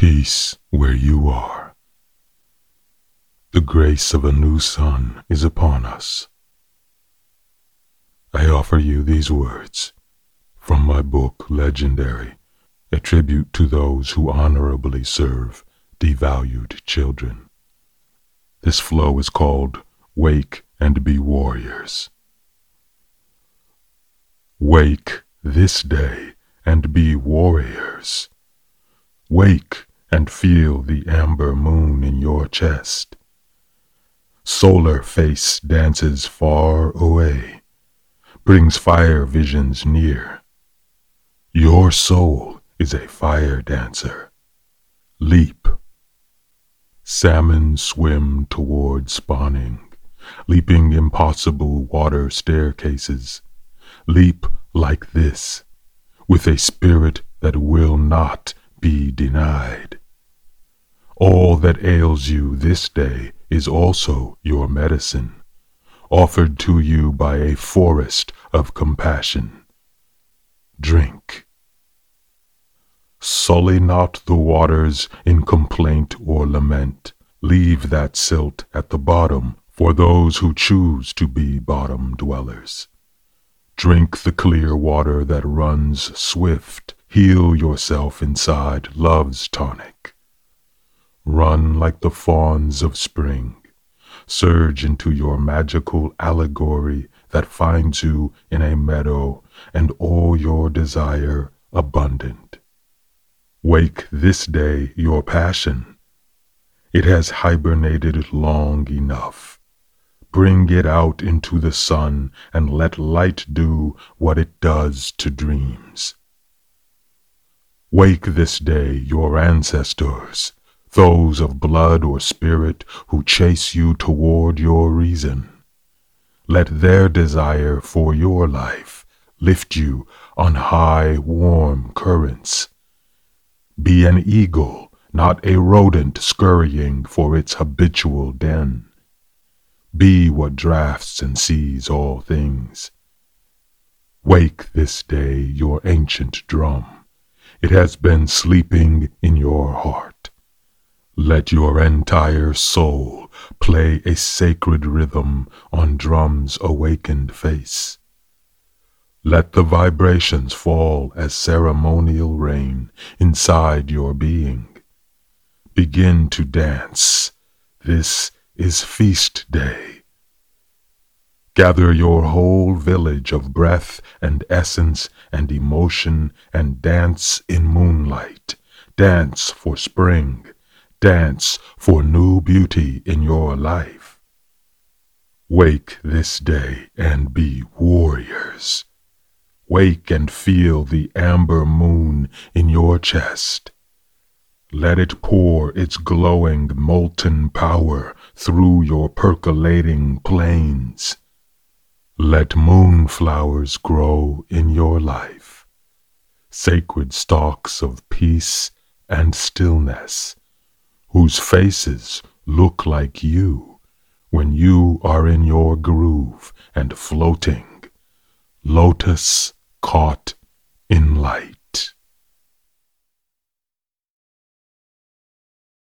Peace where you are. The grace of a new sun is upon us. I offer you these words from my book Legendary, a tribute to those who honorably serve devalued children. This flow is called Wake and Be Warriors. Wake this day and be warriors. Wake and feel the amber moon in your chest. Solar face dances far away, brings fire visions near. Your soul is a fire dancer. Leap. Salmon swim toward spawning, leaping impossible water staircases. Leap like this, with a spirit that will not be denied. All that ails you this day is also your medicine, offered to you by a forest of compassion. Drink. Sully not the waters in complaint or lament. Leave that silt at the bottom for those who choose to be bottom dwellers. Drink the clear water that runs swift. Heal yourself inside love's tonic. Run like the fawns of spring. Surge into your magical allegory that finds you in a meadow and all your desire abundant. Wake this day your passion. It has hibernated long enough. Bring it out into the sun and let light do what it does to dreams. Wake this day your ancestors, those of blood or spirit who chase you toward your reason. Let their desire for your life lift you on high, warm currents. Be an eagle, not a rodent scurrying for its habitual den. Be what drafts and sees all things. Wake this day your ancient drum. It has been sleeping in your heart. Let your entire soul play a sacred rhythm on drum's awakened face. Let the vibrations fall as ceremonial rain inside your being. Begin to dance. This is feast day. Gather your whole village of breath and essence and emotion and dance in moonlight. Dance for spring. Dance for new beauty in your life. Wake this day and be warriors. Wake and feel the amber moon in your chest. Let it pour its glowing molten power through your percolating plains. Let moonflowers grow in your life, sacred stalks of peace and stillness, whose faces look like you when you are in your groove and floating, lotus caught in light.